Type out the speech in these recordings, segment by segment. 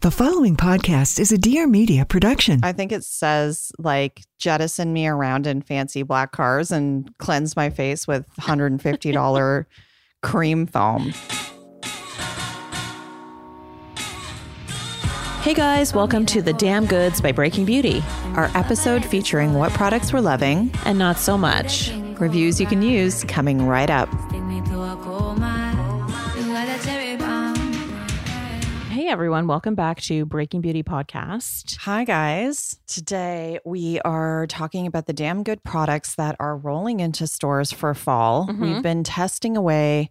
The following podcast is a Dear Media production. I think it says like jettison me around in fancy black cars and cleanse my face with $150 cream foam. Hey guys, welcome to The Damn Goods by Breaking Beauty, Our episode featuring what products we're loving, and not so much. reviews you can use coming right up. Hey everyone, welcome back to Breaking Beauty Podcast. Hi, guys. Today we are talking about the damn good products that are rolling into stores for fall. Mhm. We've been testing away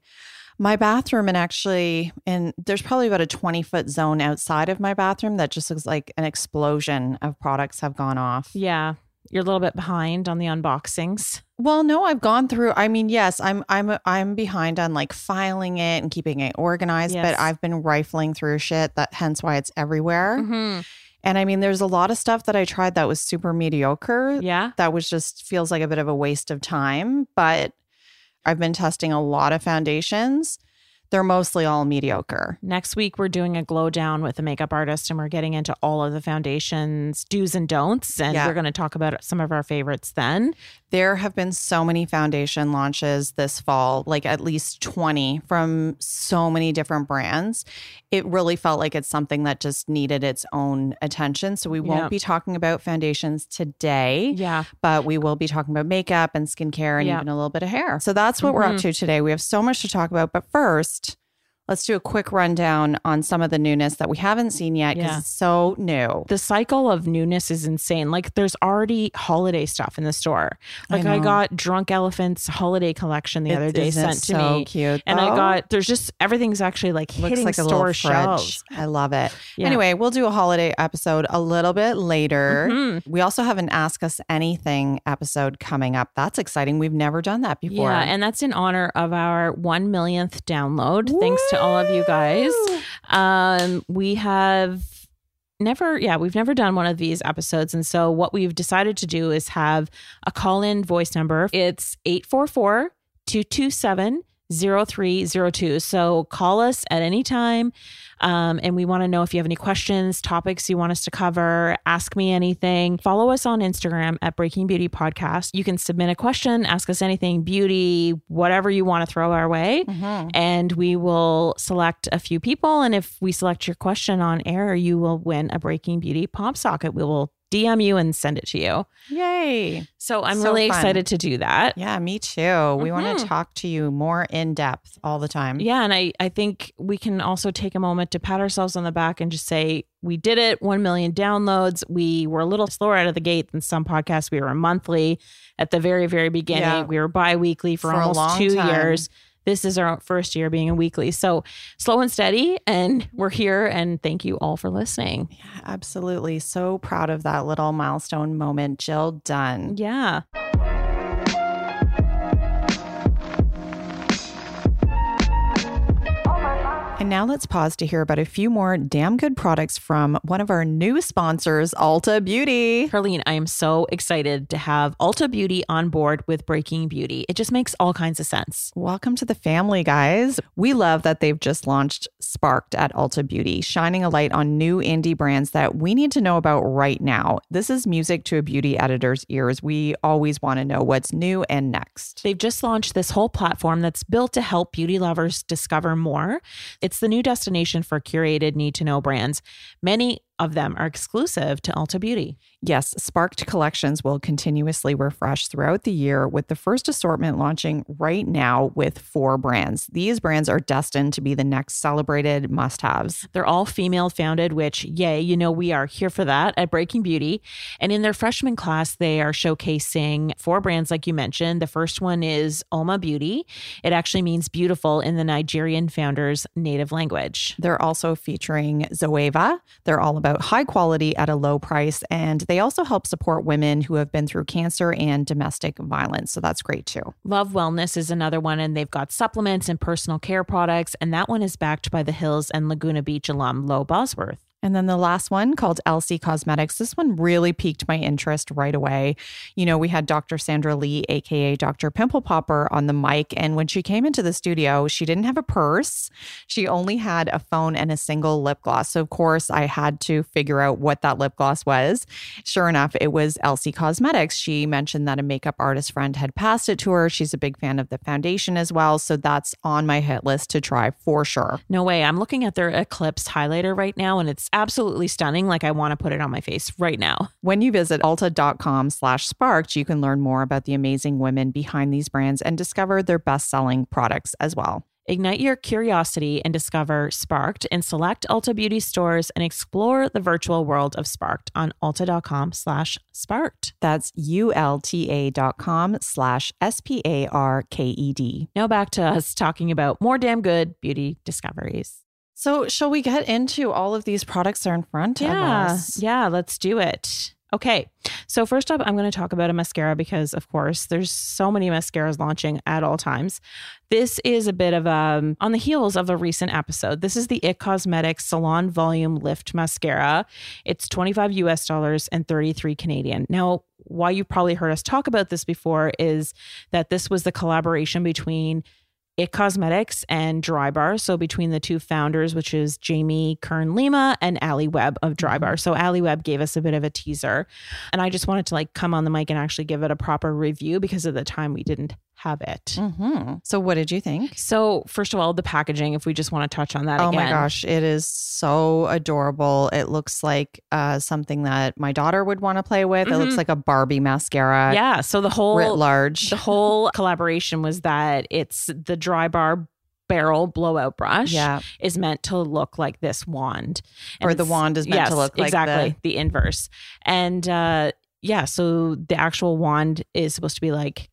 my bathroom, and actually, and there's probably about a 20 foot zone outside of my bathroom that just looks like an explosion of products have gone off. Yeah, you're a little bit behind on the unboxings. Well, no, I've gone through. I mean, yes, I'm I'm I'm behind on like filing it and keeping it organized, Yes. but I've been rifling through shit that hence why it's everywhere. Mm-hmm. And I mean, there's a lot of stuff that I tried that was super mediocre. Yeah. That was just feels like a bit of a waste of time, but I've been testing a lot of foundations. They're mostly all mediocre. Next week, we're doing a glow down with a makeup artist and we're getting into all of the foundations, do's and don'ts. And Yeah. we're going to talk about some of our favorites then. There have been so many foundation launches this fall, like at least 20 from so many different brands. It really felt like it's something that just needed its own attention. So we won't Yeah. be talking about foundations today, Yeah. but we will be talking about makeup and skincare and Yeah. even a little bit of hair. So that's what we're up Mhm. to today. We have so much to talk about. But first, let's do a quick rundown on some of the newness that we haven't seen yet because Yeah. it's so new. The cycle of newness is insane. Like there's already holiday stuff in the store. Like I, know. got Drunk Elephant's holiday collection the It- other day sent to so me. cute, And I got there's just everything's actually like Looks hitting like a store shelves. I love it. Yeah. Anyway, we'll do a holiday episode a little bit later. Mhm. We also have an Ask Us Anything episode coming up. That's exciting. We've never done that before. Yeah, and that's in honor of our one millionth download. Thanks to all of you guys. Um, we have never, yeah, we've never done one of these episodes. And so what we've decided to do is have a call in voice number. It's 844 227 0302. So call us at any time. Um, and we want to know if you have any questions, topics you want us to cover, ask me anything. Follow us on Instagram at Breaking Beauty Podcast. You can submit a question, ask us anything, beauty, whatever you want to throw our way. Mhm. And we will select a few people. And if we select your question on air, you will win a Breaking Beauty pop socket. We will DM you and send it to you. Yay. So I'm So really fun. excited to do that. Yeah, me too. We want Mhm. to talk to you more in depth all the time. Yeah, and I I think we can also take a moment to pat ourselves on the back and just say we did it. One million downloads. We were a little slower out of the gate than some podcasts. We were monthly at the very very beginning. Yeah. We were bi-weekly for, For almost two time. years. This is our first year being a weekly. So slow and steady, and we're here. And thank you all for listening. Yeah, absolutely. So proud of that little milestone moment. Jill done. Yeah. And now let's pause to hear about a few more damn good products from one of our new sponsors, Ulta Beauty. Carlene, I am so excited to have Ulta Beauty on board with Breaking Beauty. It just makes all kinds of sense. Welcome to the family, guys. We love that they've just launched Sparked at Ulta Beauty, shining a light on new indie brands that we need to know about right now. This is music to a beauty editor's ears. We always want to know what's new and next. They've just launched this whole platform that's built to help beauty lovers discover more. It's the new destination for curated need to know brands. Many of them are exclusive to Ulta Beauty. Yes, Sparked collections will continuously refresh throughout the year, with the first assortment launching right now with four brands. These brands are destined to be the next celebrated must haves. They're all female founded, which, yay, you know, we are here for that at Breaking Beauty. And in their freshman class, they are showcasing four brands, like you mentioned. The first one is Oma Beauty. It actually means beautiful in the Nigerian founder's native language. They're also featuring Zoeva. They're all about high quality at a low price. And they also help support women who have been through cancer and domestic violence. So that's great too. Love Wellness is another one, and they've got supplements and personal care products. And that one is backed by the Hills and Laguna Beach alum Lo Bosworth. And then the last one called LC Cosmetics. This one really piqued my interest right away. You know, we had Dr. Sandra Lee, AKA Dr. Pimple Popper, on the mic. And when she came into the studio, she didn't have a purse. She only had a phone and a single lip gloss. So, of course, I had to figure out what that lip gloss was. Sure enough, it was LC Cosmetics. She mentioned that a makeup artist friend had passed it to her. She's a big fan of the foundation as well. So, that's on my hit list to try for sure. No way. I'm looking at their Eclipse highlighter right now, and it's absolutely stunning. Like I want to put it on my face right now. When you visit ulta.com slash sparked, you can learn more about the amazing women behind these brands and discover their best-selling products as well. Ignite your curiosity and discover Sparked in select Ulta Beauty stores and explore the virtual world of Sparked on ulta.com slash sparked. That's U-L-T-A dot com slash S-P-A-R-K-E-D. Now back to us talking about more damn good beauty discoveries. So shall we get into all of these products that are in front of us? yeah, let's do it. Okay, so first up, I'm going to talk about a mascara because, of course, there's so many mascaras launching at all times. This is a bit of um on the heels of a recent episode. This is the It Cosmetics Salon Volume Lift Mascara. It's 25 US dollars and 33 Canadian. Now, why you probably heard us talk about this before is that this was the collaboration between it Cosmetics and Drybar. So between the two founders, which is Jamie Kern Lima and Ali Webb of Drybar. Mm-hmm. So Ali Webb gave us a bit of a teaser. And I just wanted to like come on the mic and actually give it a proper review because at the time we didn't have it. Mm-hmm. So what did you think? So first of all, the packaging, if we just want to touch on that Oh again. my gosh, it is so adorable. It looks like uh, something that my daughter would want to play with. It looks Mhm. like a Barbie mascara. Yeah. So the whole Writ large. the whole collaboration was that it's the dry bar barrel blowout brush Yeah. is meant to look like this wand. Or the wand is meant to look like exactly the- the, inverse. And uh yeah, so the actual wand is supposed to be like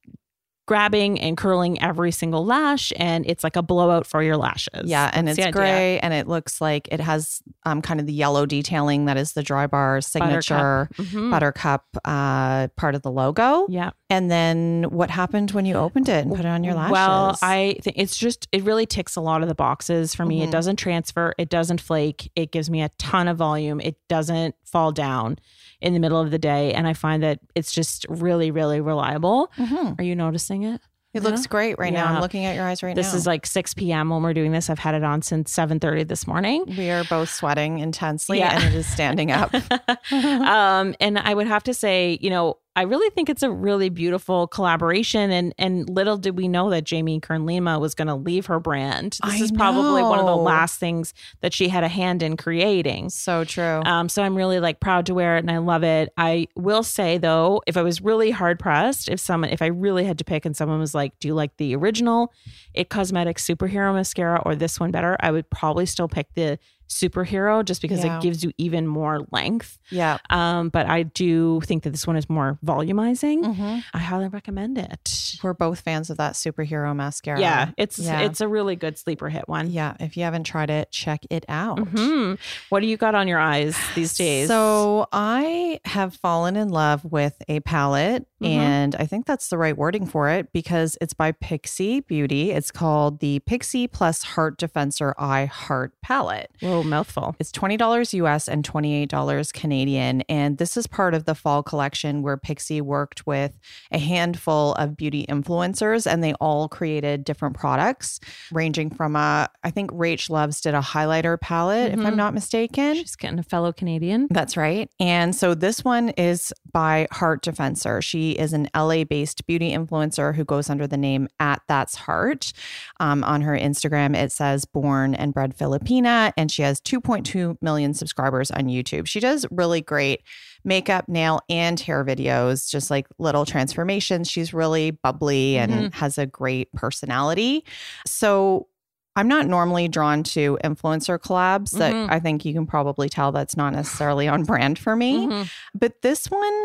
grabbing and curling every single lash and it's like a blowout for your lashes. Yeah, and That's it's the idea. gray and it looks like it has um, kind of the yellow detailing that is the dry bar signature Mhm. buttercup uh, part of the logo. Yeah. And then what happened when you opened it and put it on your lashes? Well, I think it's just it really ticks a lot of the boxes for me. Mhm. It doesn't transfer, it doesn't flake, it gives me a ton of volume, it doesn't fall down in the middle of the day, and I find that it's just really, really reliable. Mhm. Are you noticing it? it looks great right now. I'm looking at your eyes right This now. This is like 6 p.m. when we're doing this. I've had it on since 7:30 this morning. we are both sweating intensely Yeah. and it is standing up. um, and I would have to say, you know, I really think it's a really beautiful collaboration. And and little did we know that Jamie Kern Lima was going to leave her brand. This I is probably one of the last things that she had a hand in creating. so true. Um, so I'm really like proud to wear it and I love it. I will say though, if I was really hard pressed, if someone, if I really had to pick and someone was like, do you like the original It Cosmetics superhero mascara or this one better? I would probably still pick the superhero just because Yeah. it gives you even more length. Yeah. Um, but I do think that this one is more volumizing. Mm-hmm. I highly recommend it. We're both fans of that superhero mascara. Yeah, it's Yeah. it's a really good sleeper hit one. Yeah. If you haven't tried it, check it out. Mhm. What do you got on your eyes these days? So I have fallen in love with a palette, Mhm. and I think that's the right wording for it because it's by Pixi Beauty. It's called the Pixi Plus Heart Defensor Eye Heart Palette. Whoa, mouthful. It's $20 US and $28 Canadian. And this is part of the fall collection where Pixi worked with a handful of beauty influencers and they all created different products, ranging from a, I think Rach Loves did a highlighter palette, if I'm Mhm. not mistaken. She's getting a fellow Canadian. That's right. And so this one is by Heart Defensor. She is an LA based beauty influencer who goes under the name at That's Heart. Um, on her Instagram, it says born and bred Filipina, and she has 2.2 million subscribers on YouTube. She does really great makeup, nail, and hair videos, just like little transformations. She's really bubbly and has a great personality. So I'm not normally drawn to influencer collabs that Mhm. I think you can probably tell that's not necessarily on brand for me. Mhm. But this one,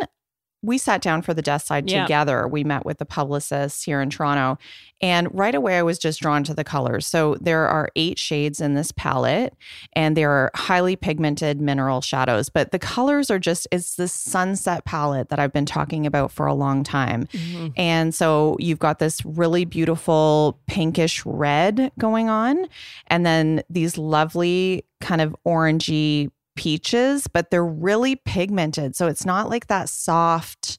we sat down for the desk side Yeah. together. We met with the publicists here in Toronto. And right away, I was just drawn to the colors. So there are eight shades in this palette, and they are highly pigmented mineral shadows. But the colors are just, it's this sunset palette that I've been talking about for a long time. Mhm. And so you've got this really beautiful pinkish red going on, and then these lovely kind of orangey peaches, but they're really pigmented. So it's not like that soft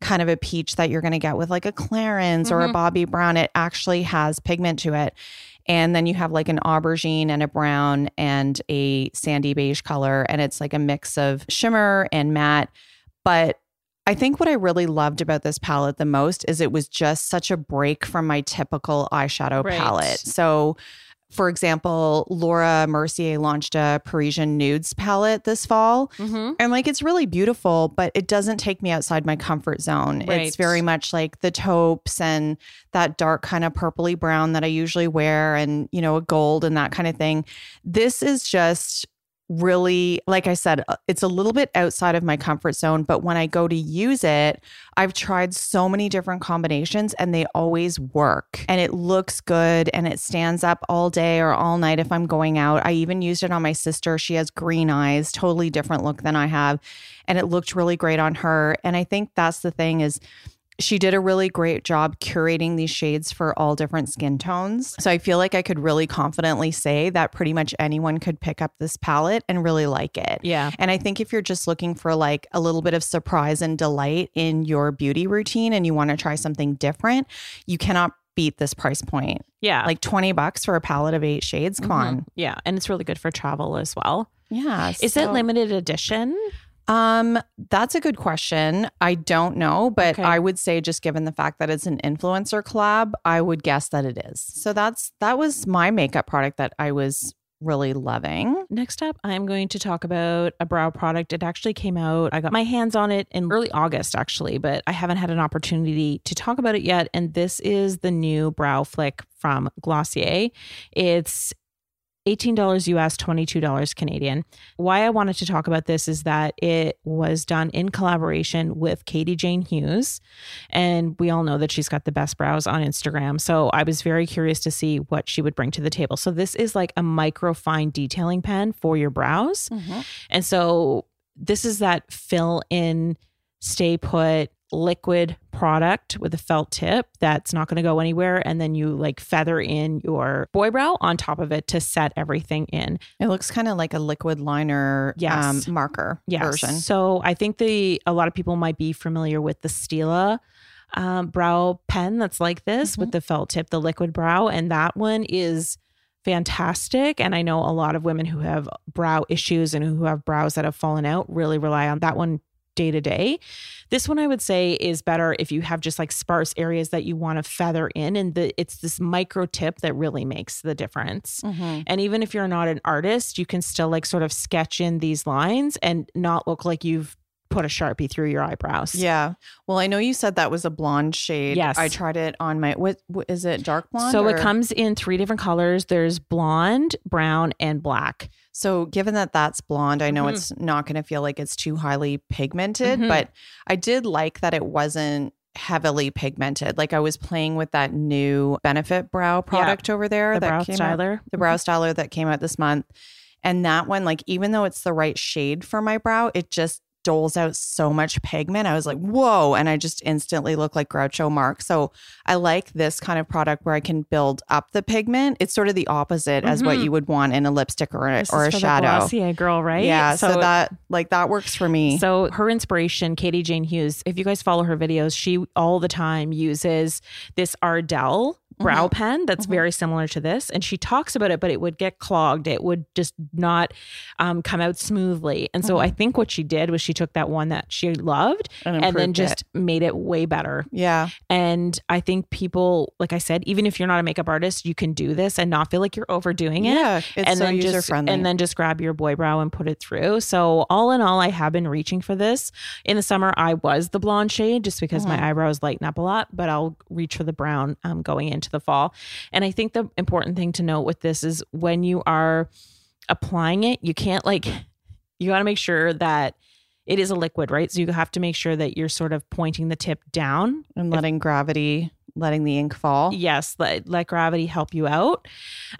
kind of a peach that you're going to get with like a Clarins or a Mhm. Bobbi Brown. It actually has pigment to it. And then you have like an aubergine and a brown and a sandy beige color. And it's like a mix of shimmer and matte. But I think what I really loved about this palette the most is it was just such a break from my typical eyeshadow Right. palette. So, for example, Laura Mercier launched a Parisian Nudes palette this fall. Mhm. And like it's really beautiful, but it doesn't take me outside my comfort zone. Right. It's very much like the taupes and that dark kind of purpley brown that I usually wear and, you know, a gold and that kind of thing. This is just really, like I said, uh, it's a little bit outside of my comfort zone. But when I go to use it, I've tried so many different combinations and they always work. And it looks good and it stands up all day or all night if I'm going out. I even used it on my sister. She has green eyes, totally different look than I have. And it looked really great on her. And I think that's the thing is she did a really great job curating these shades for all different skin tones. So I feel like I could really confidently say that pretty much anyone could pick up this palette and really like it. Yeah. And I think if you're just looking for like a little bit of surprise and delight in your beauty routine and you want to try something different, you cannot beat this price point. Yeah. Like 20 bucks for a palette of eight shades. Come Mhm. on. Yeah. And it's really good for travel as well. Yeah. Is it limited edition? Um, that's a good question. I don't know, but Okay. I would say just given the fact that it's an influencer collab, I would guess that it is. So that's that was my makeup product that I was really loving. Next up, I'm going to talk about a brow product. It actually came out, I got my hands on it in early August, actually, but I haven't had an opportunity to talk about it yet. And this is the new Brow Flick from Glossier. It's $18 US, $22 Canadian. Why I wanted to talk about this is that it was done in collaboration with Katie Jane Hughes. And we all know that she's got the best brows on Instagram. So I was very curious to see what she would bring to the table. So this is like a micro fine detailing pen for your brows. Mm-hmm. And so this is that fill in, stay put liquid product with a felt tip that's not going to go anywhere. And then you like feather in your boy brow on top of it to set everything in. It looks kind of like a liquid liner Yes. um, marker Yes. version. So I think the a lot of people might be familiar with the Stila um, brow pen that's like this with the felt tip, the liquid brow, and that one is fantastic. And I know a lot of women who have brow issues and who have brows that have fallen out really rely on that one day to day. This one I would say is better if you have just like sparse areas that you want to feather in and the it's this micro tip that really makes the difference. Mhm. And even if you're not an artist, you can still like sort of sketch in these lines and not look like you've put a sharpie through your eyebrows. Yeah. Well, I know you said that was a blonde shade. Yes. I tried it on my what, what is it? Dark blonde. So or- it comes in three different colors. There's blonde, brown, and black. So given that that's blonde, I know Mhm. it's not going to feel like it's too highly pigmented, Mhm. but I did like that it wasn't heavily pigmented. Like I was playing with that new Benefit brow product over there The that brow came out, styler. the brow styler that came out this month. And that one, like even though it's the right shade for my brow, it just doles out so much pigment. I was like, whoa. And I just instantly look like Groucho Marx. So I like this kind of product where I can build up the pigment. It's sort of the opposite as what Mhm. you would want in a lipstick or a, This or a shadow. Glossier girl, right? Yeah. So, that like that works for me. So her inspiration, Katie Jane Hughes, if you guys follow her videos, she all the time uses this Ardell brow Mm-hmm. pen that's very similar to this. And she talks about it, but it would get clogged. It would just not um, come out smoothly. And so I think what she did was she took that one that she loved And and, then just made it way better. yeah. And I think people, like I said, even if you're not a makeup artist, you can do this and not feel like you're overdoing it Yeah. It's and so then user just friendly. and then just grab your boy brow and put it through. So all in all, I have been reaching for this. In the summer, I was the blonde shade just because Mm-hmm. my eyebrows lighten up a lot, but I'll reach for the brown um, going into the fall. And I think the important thing to note with this is when you are applying it, you can't like you got to make sure that it is a liquid, right? So you have to make sure that you're sort of pointing the tip down and letting gravity, letting the ink fall. yes let, let gravity help you out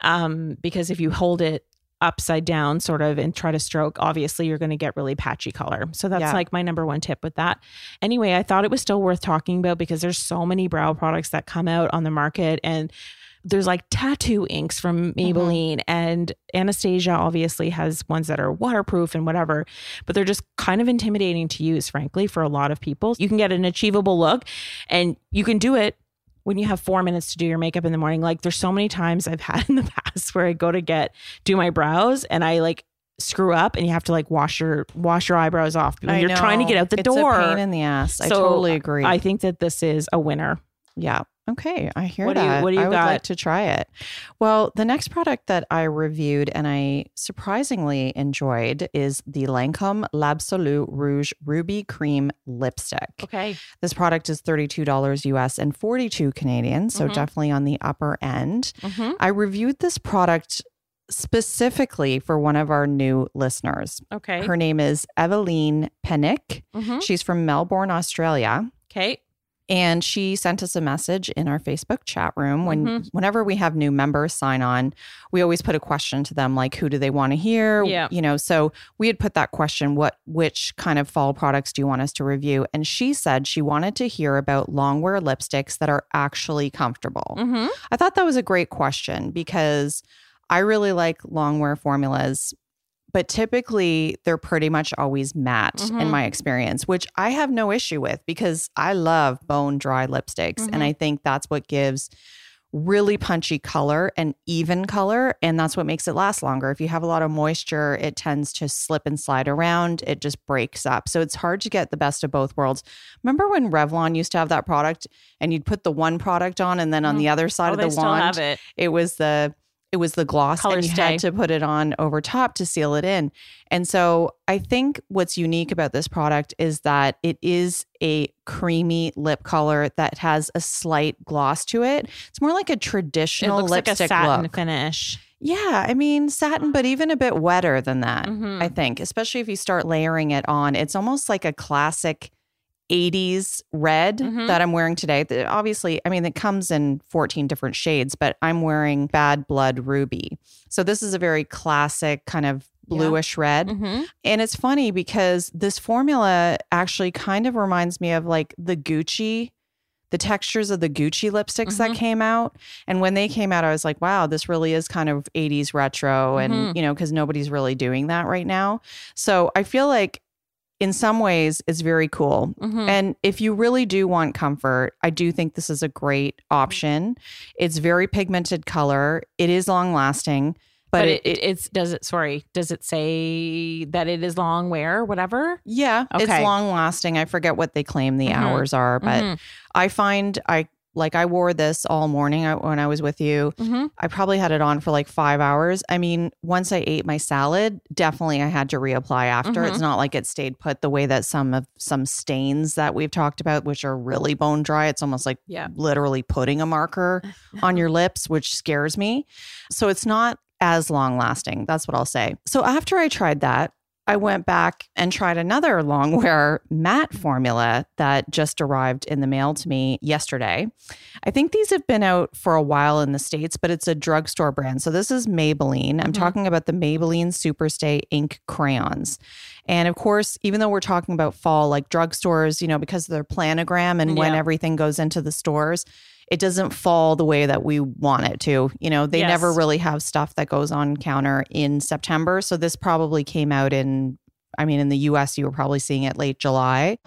um, because if you hold it upside down sort of and try to stroke obviously you're going to get really patchy color so that's Yeah. like my number one tip with that anyway i thought it was still worth talking about because there's so many brow products that come out on the market and there's like tattoo inks from mm-hmm. Maybelline and Anastasia obviously has ones that are waterproof and whatever, but they're just kind of intimidating to use, frankly, for a lot of people. You can get an achievable look and you can do it when you have four minutes to do your makeup in the morning. Like there's so many times I've had in the past where I go to get do my brows and I like screw up and you have to like wash your wash your eyebrows off when I you're trying to get out the it's door. a pain in the ass. I totally agree. I think that this is a winner. Yeah. Okay. I hear What do you- that. what do you I would like to try it. Well, the next product that I reviewed and I surprisingly enjoyed is the Lancome L'Absolu Rouge Ruby Cream Lipstick. Okay. This product is $32 US and 42 Canadian, so Mhm. definitely on the upper end. Mm-hmm. I reviewed this product specifically for one of our new listeners. Okay. Her name is Eveline Penick. Mhm. She's from Melbourne, Australia. Okay. And she sent us a message in our Facebook chat room. When Mhm. whenever we have new members sign on, we always put a question to them like who do they want to hear? Yeah. You know, so we had put that question, what which kind of fall products do you want us to review? And she said she wanted to hear about longwear lipsticks that are actually comfortable. Mm-hmm. I thought that was a great question because I really like longwear formulas, but typically they're pretty much always matte in Mhm. my experience, which I have no issue with because I love bone dry lipsticks. Mhm. And I think that's what gives really punchy color and even color. And that's what makes it last longer. If you have a lot of moisture, it tends to slip and slide around, it just breaks up. So it's hard to get the best of both worlds. Remember when Revlon used to have that product and you'd put the one product on and then on Mhm. the other side Oh, of the wand it. it was the it was the gloss Color and you stay. had to put it on over top to seal it in. And so I think what's unique about this product is that it is a creamy lip color that has a slight gloss to it. It's more like a It traditional looks like a satin look. finish. Yeah, I mean satin, but even a bit wetter than that. Mhm. I think, especially if you start layering it on, it's almost like a classic 80s red Mhm. that I'm wearing today. Obviously, I mean, it comes in 14 different shades, but I'm wearing Bad Blood Ruby. So this is a very classic kind of Yeah. bluish red. Mm-hmm. And it's funny because this formula actually kind of reminds me of like the Gucci, the textures of the Gucci lipsticks that Mhm. came out. And when they came out, I was like, wow, this really is kind of 80s retro. And, Mhm. you know, because nobody's really doing that right now. So I feel like in some ways it's very cool. Mm-hmm. And if you really do want comfort, I do think this is a great option. It's very pigmented color. It is long lasting, but, But, it, it, it's does it sorry does it say that it is long wear whatever yeah, it's long lasting. I forget what they claim the Mhm. hours are, but Mhm. I find I Like I wore this all morning uh, when I was with you. Mm-hmm. I probably had it on for like five hours. I mean, once I ate my salad, definitely I had to reapply after. Mhm. It's not like it stayed put the way that some of some stains that we've talked about, which are really bone dry. It's almost like Yeah. literally putting a marker on your lips, which scares me. So it's not as long lasting. That's what I'll say. So after I tried that, I went back and tried another longwear matte formula that just arrived in the mail to me yesterday. I think these have been out for a while in the States, but it's a drugstore brand. So this is Maybelline. I'm Mhm. talking about the Maybelline Superstay ink crayons. And of course, even though we're talking about fall, like drugstores, you know, because of their planogram and when everything goes into the stores, it doesn't fall the way that we want it to. You know, they Yes. never really have stuff that goes on counter in September. So this probably came out in, I mean, in the US, you were probably seeing it late July.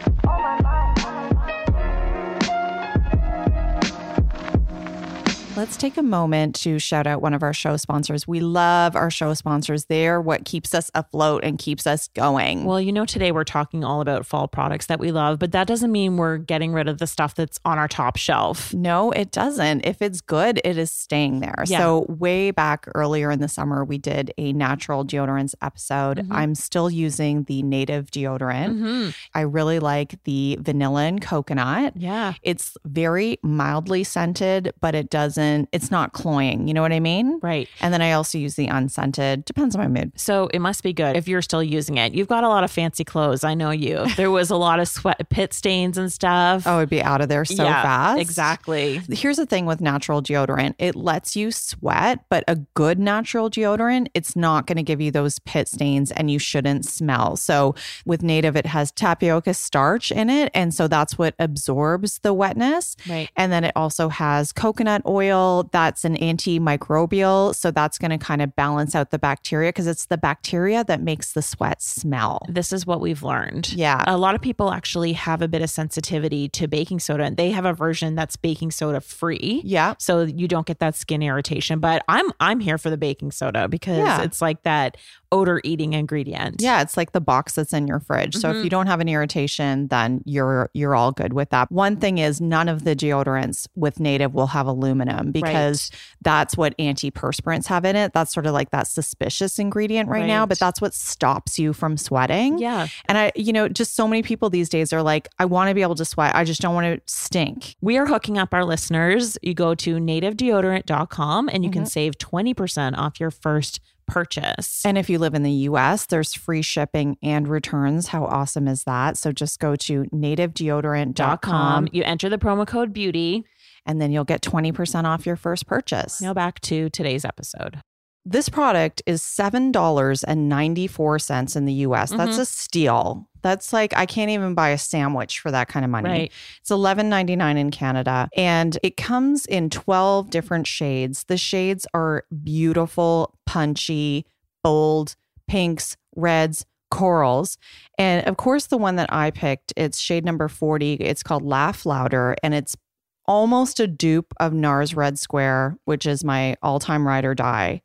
Let's take a moment to shout out one of our show sponsors. We love our show sponsors. They're what keeps us afloat and keeps us going. Well, you know, today we're talking all about fall products that we love, but that doesn't mean we're getting rid of the stuff that's on our top shelf. No, it doesn't. If it's good, it is staying there. Yeah. So, way back earlier in the summer, we did a natural deodorants episode. Mhm. I'm still using the native deodorant. Mm-hmm. I really like the vanilla and coconut. Yeah. It's very mildly scented, but it doesn't, it's not cloying. You know what I mean? Right. And then I also use the unscented, depends on my mood. So it must be good if you're still using it. You've got a lot of fancy clothes. I know you. There was a lot of sweat pit stains and stuff. Oh, it'd be out of there so Yeah, fast. Exactly. Here's the thing with natural deodorant it lets you sweat, but a good natural deodorant, it's not going to give you those pit stains and you shouldn't smell. So with native, it has tapioca starch in it. And so that's what absorbs the wetness. Right. And then it also has coconut oil that's an antimicrobial. So that's going to kind of balance out the bacteria because it's the bacteria that makes the sweat smell. This is what we've learned. Yeah. A lot of people actually have a bit of sensitivity to baking soda and they have a version that's baking soda free. Yeah. So you don't get that skin irritation. But I'm I'm here for the baking soda because Yeah. it's like that odor eating ingredient. Yeah, it's like the box that's in your fridge. So if Mhm. you don't have an irritation, then you're you're all good with that. One thing is none of the deodorants with native will have aluminum because that's what antiperspirants have in it. That's sort of like that suspicious ingredient right, now, but that's what stops you from sweating. Yeah. And I, you know, just so many people these days are like, I want to be able to sweat. I just don't want to stink. We are hooking up our listeners. You go to nativedeodorant.com and you can Mhm. save 20% off your first purchase. And if you live in the US, there's free shipping and returns. How awesome is that? So just go to nativedeodorant.com You enter the promo code beauty. and then you'll get 20% off your first purchase. Now back to today's episode. This product is $7.94 in the US. That's Mhm. a steal. That's like I can't even buy a sandwich for that kind of money. Right. It's $11.99 in Canada and it comes in 12 different shades. The shades are beautiful, punchy, bold, pinks, reds, corals. And of course the one that I picked, it's shade number 40. It's called Laugh Louder and it's almost a dupe of NARS Red Square, which is my all-time ride or die.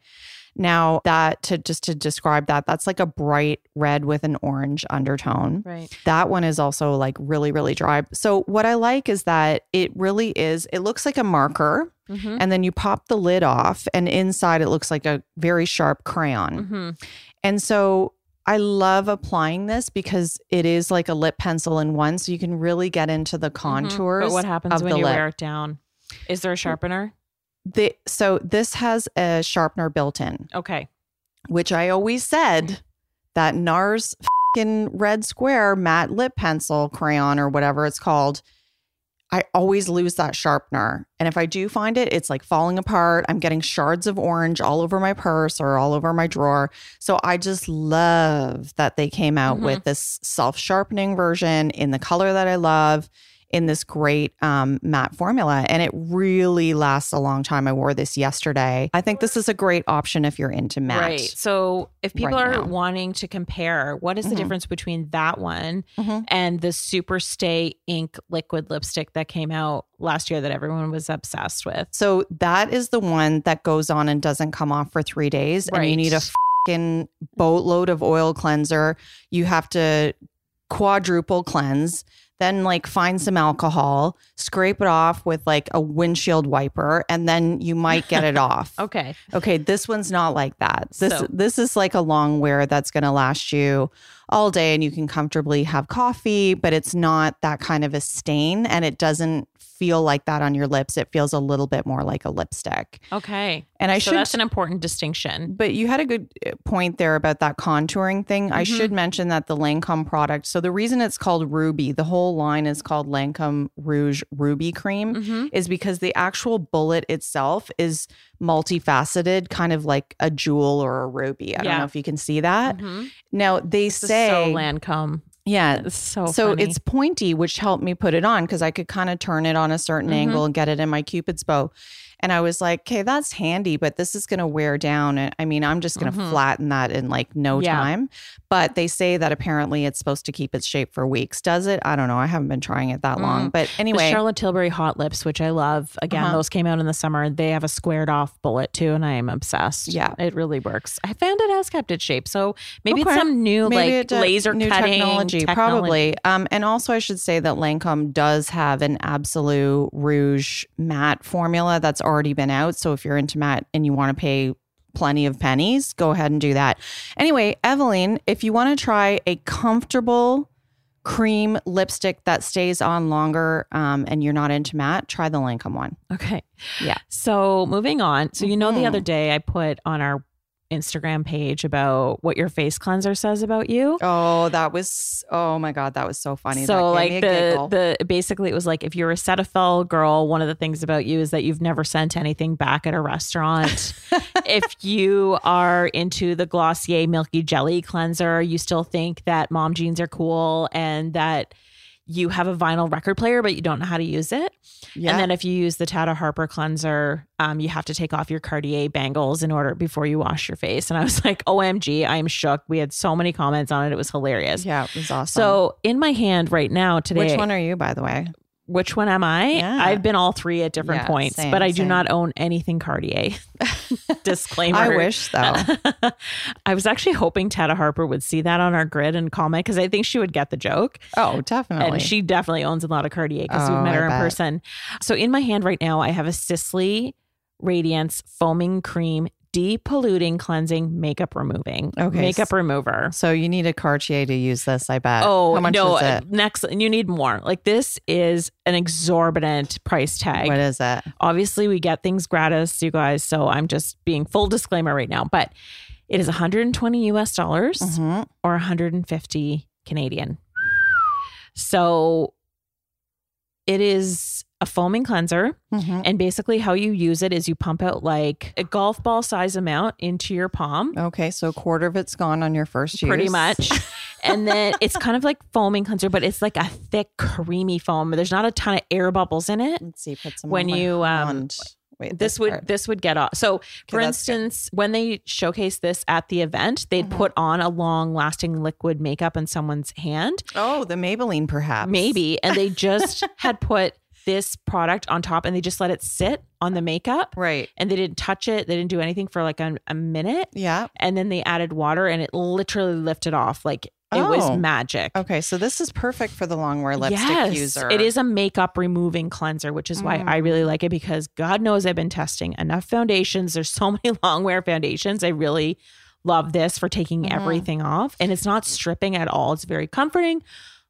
Now, that to just to describe that, that's like a bright red with an orange undertone. Right. That one is also like really, really dry. So, what I like is that it really is, it looks like a marker, Mm-hmm. and then you pop the lid off, and inside it looks like a very sharp crayon. Mm-hmm. And so, I love applying this because it is like a lip pencil in one. So, you can really get into the contours. Mm-hmm. But what happens when you lip. wear it down? Is there a sharpener? The, so, this has a sharpener built in. Okay. which I always said that NARS fing red square matte lip pencil crayon or whatever it's called. I always lose that sharpener. And if I do find it, it's like falling apart. I'm getting shards of orange all over my purse or all over my drawer. So I just love that they came out Mhm. with this self sharpening version in the color that I love in this great um, matte formula. And it really lasts a long time. I wore this yesterday. I think this is a great option if you're into matte. Right. So if people right are now. wanting to compare, what is the Mhm. difference between that one Mhm. and the Super Stay Ink liquid lipstick that came out last year that everyone was obsessed with? So that is the one that goes on and doesn't come off for three days. And you need a Right. fucking boatload of oil cleanser. You have to quadruple cleanse. Then like find some alcohol, scrape it off with like a windshield wiper, and then you might get it off. Okay. Okay, this one's not like that. This So- this is like a long wear that's going to last you all day and you can comfortably have coffee, but it's not that kind of a stain and it doesn't feel like that on your lips. It feels a little bit more like a lipstick. Okay. And I so should that's an important distinction. but you had a good uh, point there about that contouring thing. I should mention that the Lancome product, so the reason it's called Ruby, the whole line is called Lancome Rouge Ruby Cream, Mm-hmm. is because the actual bullet itself is multifaceted, kind of like a jewel or a ruby. I don't know if you can see that. Mhm. Now, they This is say, so Lancome. Yeah, It's so so funny. it's pointy, which helped me put it on because I could kind of turn it on a certain Mhm. angle and get it in my cupid's bow. And I was like, okay, that's handy, but this is going to wear down. And I mean, I'm just going to Mhm. flatten that in like no Yeah. time. But they say that apparently it's supposed to keep its shape for weeks. Does it? I don't know. I haven't been trying it that long. But the anyway, Charlotte Tilbury hot lips, which I love. Again, Uh-huh. those came out in the summer. They have a squared off bullet too, and I am obsessed. Yeah. it really works. I found it has kept its shape, so maybe Okay. it's some new Maybe like laser new cutting technology, probably. Um, and also, I should say that Lancome does have an Absolu Rouge matte formula that's already been out. So if you're into matte and you want to pay plenty of pennies, go ahead and do that. Anyway, Evelyn, if you want to try a comfortable cream lipstick that stays on longer um, and you're not into matte, try the Lancome one. Okay. Yeah. So moving on. So you know the Mhm. other day I put on our Instagram page about what your face cleanser says about you. Oh, that was oh my god, that was so funny. So like the giggle. the basically it was like if you're a Cetaphil girl, one of the things about you is that you've never sent anything back at a restaurant. if you are into the Glossier Milky Jelly cleanser, you still think that mom jeans are cool and that you have a vinyl record player but you don't know how to use it. yeah. And then if you use the Tata Harper cleanser, um, you have to take off your Cartier bangles in order before you wash your face. And I was like, OMG, I'm shook. We had so many comments on it. It was hilarious. yeah, it was awesome. So in my hand right now today, which one are you, by the way? Which one am I? Yeah. I've been all three at different Yeah, points, same, but I do same. not own anything Cartier. Disclaimer. I wish though. I was actually hoping Tata Harper would see that on our grid and comment because I think she would get the joke. oh, definitely. And she definitely owns a lot of Cartier because Oh, we've met I her in bet. person. So in my hand right now, I have a Sisley Radiance Foaming Cream Depolluting Cleansing Makeup Removing. Okay, Makeup remover. so you need a Cartier to use this, I bet. Oh how much no! is it? Next, you need more. Like this is an exorbitant price tag. What is it? Obviously, we get things gratis, you guys. So I'm just being full disclaimer right now, but it is 120 US dollars Mhm. or 150 Canadian. So it is a foaming cleanser. Mhm. And basically, how you use it is you pump out like a golf ball size amount into your palm. Okay, so a quarter of it's gone on your first use. Pretty much. and then it's kind of like foaming cleanser, but it's like a thick, creamy foam. There's not a ton of air bubbles in it. Let's see. Put some When on you, um. Wait, this would part. this would get off. So, for that's good. instance, when they showcase this at the event, they'd Mm-hmm. put on a long lasting liquid makeup in someone's hand, Oh, the Maybelline, perhaps. maybe, and they just had put this product on top and they just let it sit on the makeup Right. and they didn't touch it. They didn't do anything for like a, a minute. Yeah. And then they added water and it literally lifted off. Like it was Oh. magic. Okay, so this is perfect for the long wear lipstick yes, user. It is a makeup removing cleanser, which is why I Mm. really like it because God knows I've been testing enough foundations. There's so many long wear foundations. I really love this for taking Mhm. everything off. And it's not stripping at all. It's very comforting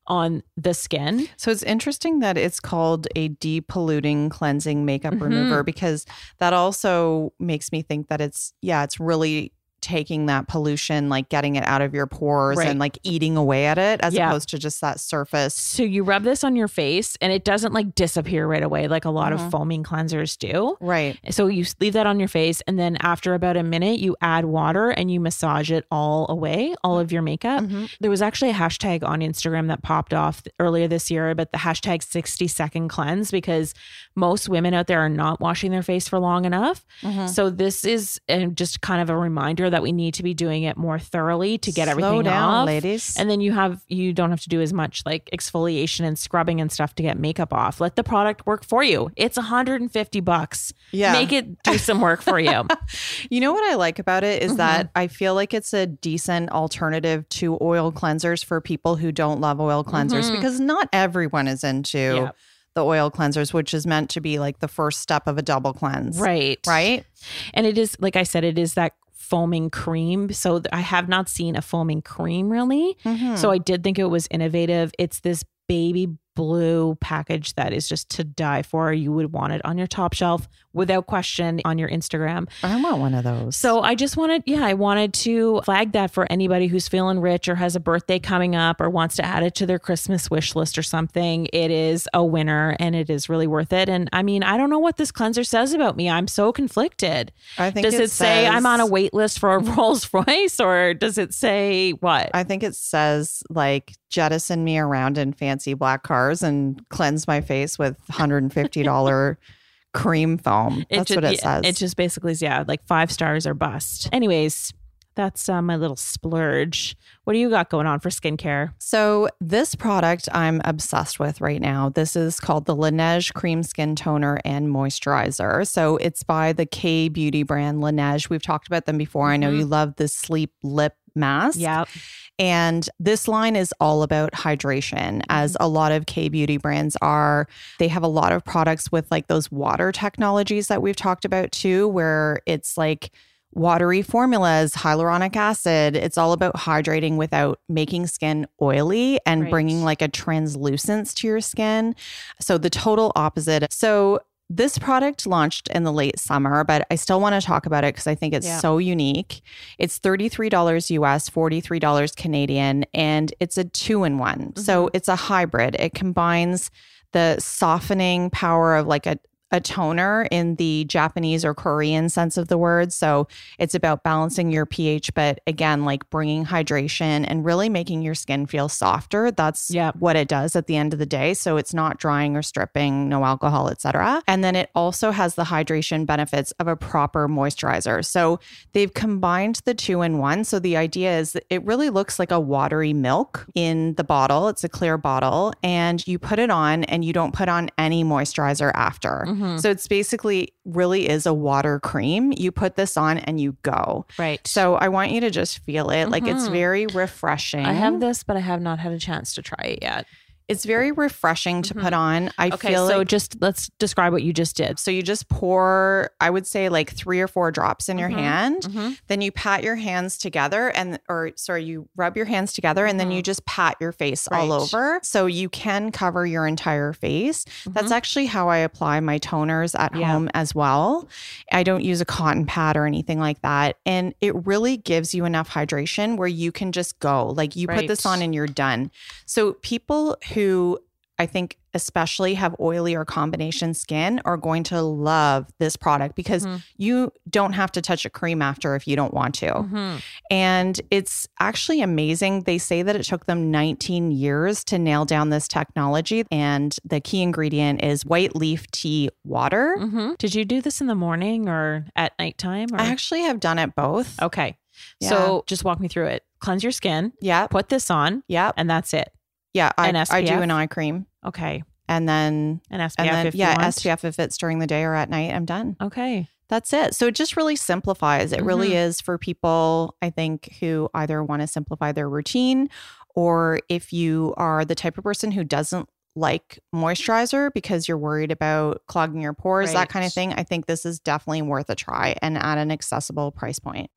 on the skin. So it's interesting that it's called a depolluting cleansing makeup Mhm. remover because that also makes me think that it's yeah, it's really taking that pollution, like getting it out of your pores Right. and like eating away at it as Yeah. opposed to just that surface. So you rub this on your face and it doesn't like disappear right away like a lot Mhm. of foaming cleansers do. Right. So you leave that on your face, and then after about a minute, you add water and you massage it all away, all of your makeup. Mhm. There was actually a hashtag on Instagram that popped off earlier this year about the hashtag 60 second cleanse because most women out there are not washing their face for long enough. Mhm. So this is just kind of a reminder that we need to be doing it more thoroughly to get Slow everything down, off. ladies. And then you have you don't have to do as much like exfoliation and scrubbing and stuff to get makeup off. Let the product work for you. It's 150 bucks. Yeah. Make it do some work for you. You know what I like about it is Mm-hmm. that I feel like it's a decent alternative to oil cleansers for people who don't love oil cleansers because not everyone is into Mm-hmm. Yep. the oil cleansers, which is meant to be like the first step of a double cleanse. right. Right? And it is like I said it is that foaming cream. So I have not seen a foaming cream really. Mm-hmm. So I did think it was innovative. It's this baby blue package that is just to die for. You would want it on your top shelf without question on your Instagram. I want one of those. So I just wanted, yeah, I wanted to flag that for anybody who's feeling rich or has a birthday coming up or wants to add it to their Christmas wish list or something. It is a winner and it is really worth it. And I mean, I don't know what this cleanser says about me. I'm so conflicted. I think Does it, say I'm on a wait list for a Rolls Royce or does it say what? I think it says like jettison me around in fancy black cars and cleanse my face with $150 cream foam. That's ju- what it says. It just basically is, yeah, like five stars or bust. Anyways, that's uh, my little splurge. What do you got going on for skincare? So, this product I'm obsessed with right now. This is called the Laneige Cream Skin Toner and Moisturizer. So, it's by the K Beauty brand Laneige. We've talked about them before. I know you love the sleep lip mask. Yeah. And this line is all about hydration, as mm-hmm. a lot of K beauty brands are. They have a lot of products with like those water technologies that we've talked about too, where it's like watery formulas, hyaluronic acid. It's all about hydrating without making skin oily and Right. bringing like a translucence to your skin. So the total opposite. So this product launched in the late summer, but I still want to talk about it because I think it's Yeah. so unique. It's $33 US, $43 Canadian, and it's a two in one. So mm-hmm. it's a hybrid. It combines the softening power of like a a toner in the Japanese or Korean sense of the word. So it's about balancing your pH, but again, like bringing hydration and really making your skin feel softer. That's what it does at the end of the day. So it's not drying or stripping, no alcohol, etc. And then it also has the hydration benefits of a proper moisturizer. So they've combined the two in one. So the idea is that it really looks like a watery milk in the bottle. It's a clear bottle and you put it on and you don't put on any moisturizer after. Mm-hmm. So it's basically really is a water cream. You put this on and you go. Right. So I want you to just feel it. Like it's very refreshing. Mm-hmm. I have this, but I have not had a chance to try it yet. It's very refreshing to put on. I Mm-hmm. Okay, feel so like just let's describe what you just did. so you just pour, I would say like three or four drops in your Mm-hmm. hand. Then you pat your hands together and or sorry, you rub your hands together and then you just pat your face all Mm-hmm. Over. So you can cover your entire face. That's actually how I apply my toners at Mm-hmm. Yeah. home as well. I don't use a cotton pad or anything like that. And it really gives you enough hydration where you can just go. Like you put this on and you're done. So people who I think especially have oily or combination skin are going to love this product because Mm-hmm. you don't have to touch a cream after if you don't want to. Mm-hmm. And it's actually amazing. They say that it took them 19 years to nail down this technology. And the key ingredient is white leaf tea water. Mm-hmm. Did you do this in the morning or at nighttime? Or? I actually have done it both. okay. Yeah. So just walk me through it. Cleanse your skin, Yeah. put this on, Yeah. and that's it. Yeah. I, And I do an eye cream. Okay. And then, And SPF and then if yeah. SPF if it's during the day or at night, I'm done. Okay. That's it. So it just really simplifies. It really Mm-hmm. is for people, I think, who either want to simplify their routine or if you are the type of person who doesn't like moisturizer because you're worried about clogging your pores, that kind of thing. I think this is definitely worth a try and at an accessible price point.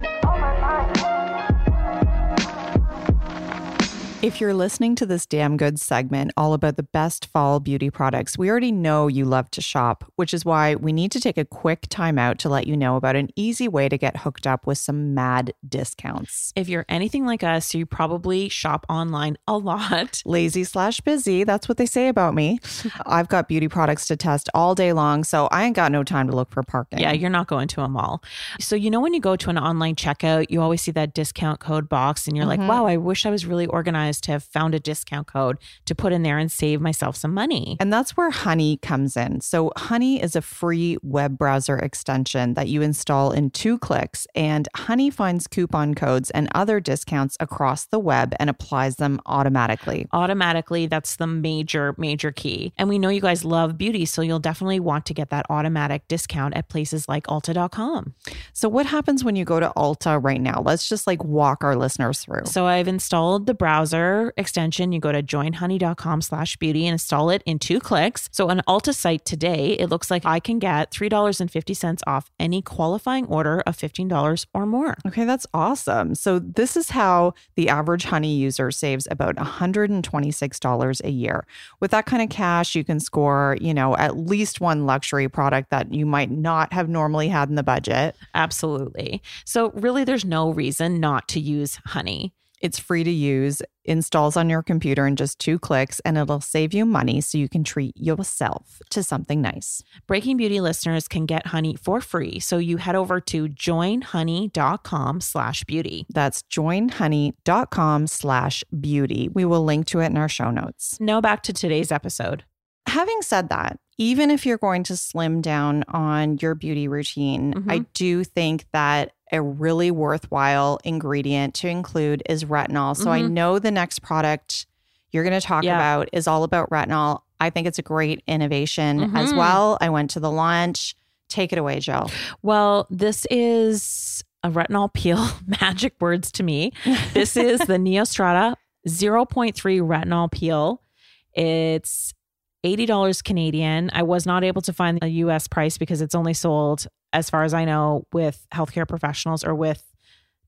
If you're listening to this damn good segment all about the best fall beauty products, we already know you love to shop, which is why we need to take a quick time out to let you know about an easy way to get hooked up with some mad discounts. If you're anything like us, you probably shop online a lot. Lazy slash busy, that's what they say about me. I've got beauty products to test all day long, so I ain't got no time to look for parking. Yeah, you're not going to a mall. So, you know, when you go to an online checkout, you always see that discount code box and you're Mm-hmm. like, wow, I wish I was really organized is to have found a discount code to put in there and save myself some money. And that's where Honey comes in. So, Honey is a free web browser extension that you install in two clicks, and Honey finds coupon codes and other discounts across the web and applies them automatically. Automatically, that's the major, major key. And we know you guys love beauty, so you'll definitely want to get that automatic discount at places like Ulta.com. So, what happens when you go to Ulta right now? Let's just like walk our listeners through. So I've installed the browser extension. You go to joinhoney.com slash beauty and install it in two clicks. So on Ulta site today, it looks like I can get $3.50 off any qualifying order of $15 or more. Okay, that's awesome. So this is how the average Honey user saves about $126 a year. With that kind of cash, you can score, you know, at least one luxury product that you might not have normally had in the budget. Absolutely. So really there's no reason not to use Honey. It's free to use, installs on your computer in just two clicks, and it'll save you money so you can treat yourself to something nice. Breaking Beauty listeners can get Honey for free. So you head over to joinhoney.com slash beauty. That's joinhoney.com slash beauty. We will link to it in our show notes. Now back to today's episode. Having said that, even if you're going to slim down on your beauty routine, Mhm. I do think that a really worthwhile ingredient to include is retinol. So I Mhm. know the next product you're going to talk Yeah. about is all about retinol. I think it's a great innovation as Mhm. well. I went to the launch. Take it away, Jill. Well, this is a retinol peel magic words to me. This is the Neostrata 0.3 retinol peel. It's $80 Canadian. I was not able to find a US price because it's only sold, as far as I know, with healthcare professionals or with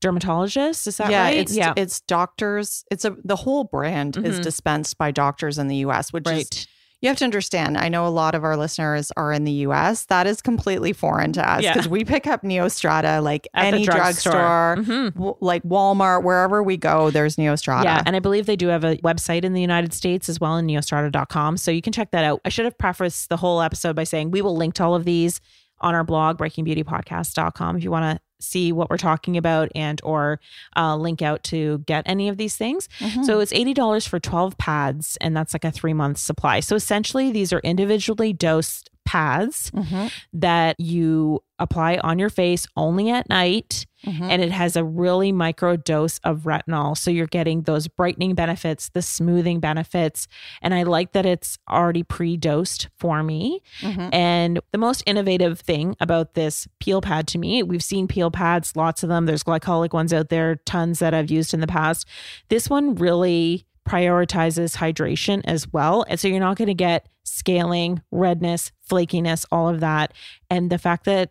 dermatologists. Is that yeah, right? it's it's doctors. It's a the whole brand is Mhm. dispensed by doctors in the US, which is right. You have to understand, I know a lot of our listeners are in the US. That is completely foreign to us Yeah. because we pick up Neostrata like At any drugstore. drugstore, Mhm. w- like Walmart, wherever we go, there's Neostrata. Yeah, and I believe they do have a website in the United States as well in neostrata.com. So you can check that out. I should have prefaced the whole episode by saying we will link to all of these on our blog, breakingbeautypodcast.com, if you want to see what we're talking about and or uh, link out to get any of these things. Mhm. So it's $80 for 12 pads, and that's like a three month supply. So essentially, these are individually dosed pads Mhm. that you apply on your face only at night Mhm. and it has a really micro dose of retinol. So you're getting those brightening benefits, the smoothing benefits. And I like that it's already pre dosed for me. Mhm. And the most innovative thing about this peel pad to me, we've seen peel pads, lots of them. There's glycolic ones out there, tons that I've used in the past. This one really prioritizes hydration as well. And so you're not going to get scaling, redness, flakiness, all of that. And the fact that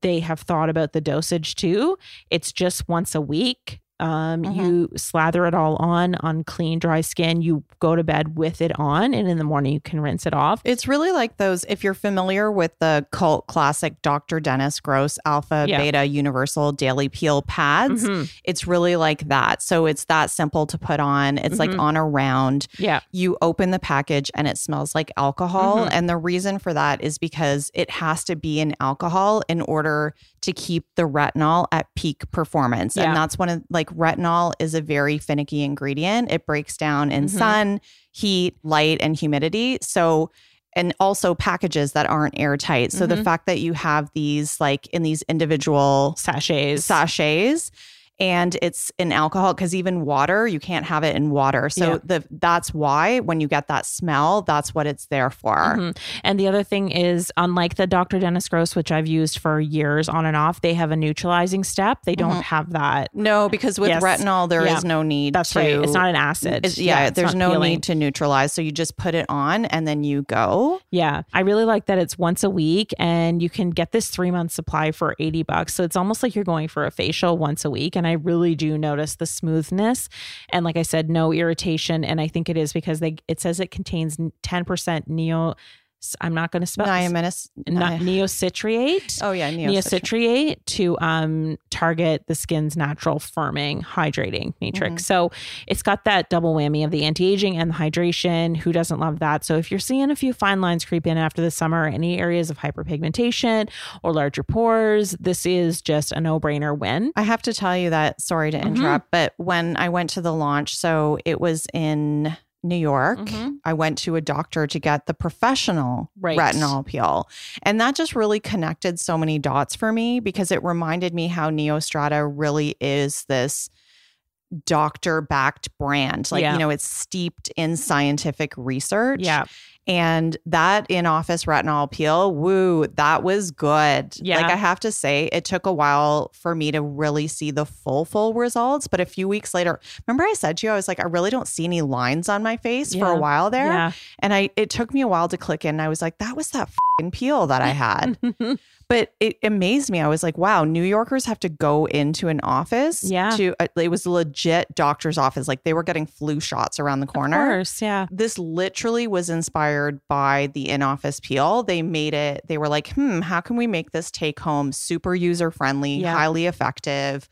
they have thought about the dosage too. It's just once a week. Um, Mhm. You slather it all on on clean, dry skin. You go to bed with it on, and in the morning you can rinse it off. It's really like those, if you're familiar with the cult classic Dr. Dennis Gross Alpha Yeah. Beta Universal Daily Peel pads, Mhm. it's really like that. So it's that simple to put on. It's like Mhm. on a round. Yeah. you open the package and it smells like alcohol. Mhm. And the reason for that is because it has to be an alcohol in order to keep the retinol at peak performance. Yeah. And that's one of like retinol is a very finicky ingredient. It breaks down in Mhm. sun, heat, light, and humidity. So and also packages that aren't airtight. So the Mhm. fact that you have these like in these individual Sachets. sachets and it's in alcohol because even water you can't have it in water so Yeah. the that's why when you get that smell that's what it's there for Mhm. And the other thing is, unlike the Dr. Dennis Gross, which I've used for years on and off, they have a neutralizing step. They don't Mhm. have that. no because with Yes. retinol there is Yeah. no need That's to right. It's not an acid. yeah, it's there's no peeling. need to neutralize so you just put it on and then you go Yeah. I really like that it's once a week and you can get this three month supply for 80 bucks. So it's almost like you're going for a facial once a week. And I really do notice the smoothness. And like I said, no irritation. And I think it is because they it says it contains 10% neo I'm not going to spell Niaminous. not neocitriate. oh yeah, neocitriate to um, target the skin's natural firming, hydrating matrix. Mhm. So it's got that double whammy of the anti aging and the hydration. Who doesn't love that? So if you're seeing a few fine lines creep in after the summer, any areas of hyperpigmentation or larger pores, this is just a no brainer win. I have to tell you that, sorry to Mhm. interrupt, but when I went to the launch, so it was in New York, Mhm. I went to a doctor to get the professional Right. retinol peel. And that just really connected so many dots for me because it reminded me how Neostrata really is this doctor backed brand. Like, Yeah. you know, it's steeped in scientific research. Yeah. And that in office retinol peel, woo, that was good. Yeah. Like I have to say, it took a while for me to really see the full, full results. But a few weeks later, remember I said to you, I was like, I really don't see any lines on my face for a while there. Yeah. And I it took me a while to click in. I was like, that was that fing peel that I had. but it amazed me. I was like, wow, New Yorkers have to go into an office. Yeah. To uh, it was a legit doctor's office. Like they were getting flu shots around the of corner. course. Yeah. This literally was inspired by the in-office peel. They made it, they were like, hmm, how can we make this take home super user-friendly, Yeah. highly effective,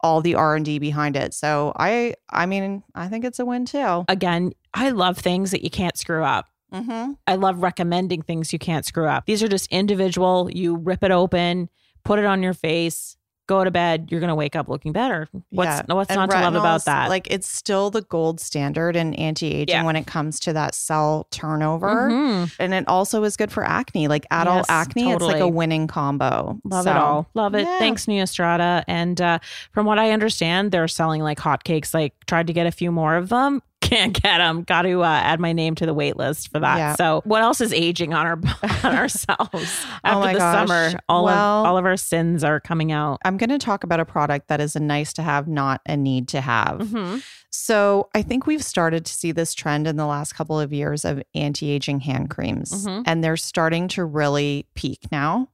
all the R&D behind it. So I I mean, I think it's a win too. Again, I love things that you can't screw up. Mm-hmm. I love recommending things you can't screw up. These are just individual. You rip it open, put it on your face, go to bed. You're gonna wake up looking better. What's what's And not to love about that? Like it's still the gold standard in anti-aging Yeah. when it comes to that cell turnover. Mhm. And it also is good for acne, like adult Yes, acne. It's like a winning combo. Love So, it all. Love it. yeah. Thanks, Neostrata. And uh, from what I understand, they're selling like hotcakes. Like, tried to get a few more of them. Can't get them. Got to uh, add my name to the wait list for that. Yeah. So, what else is aging on our on ourselves Oh after my the gosh. summer? All Well- of all of our sins are coming out. I'm going to talk about a product that is a nice to have, not a need to have. Mhm. So I think we've started to see this trend in the last couple of years of anti-aging hand creams, Mhm. and they're starting to really peak now.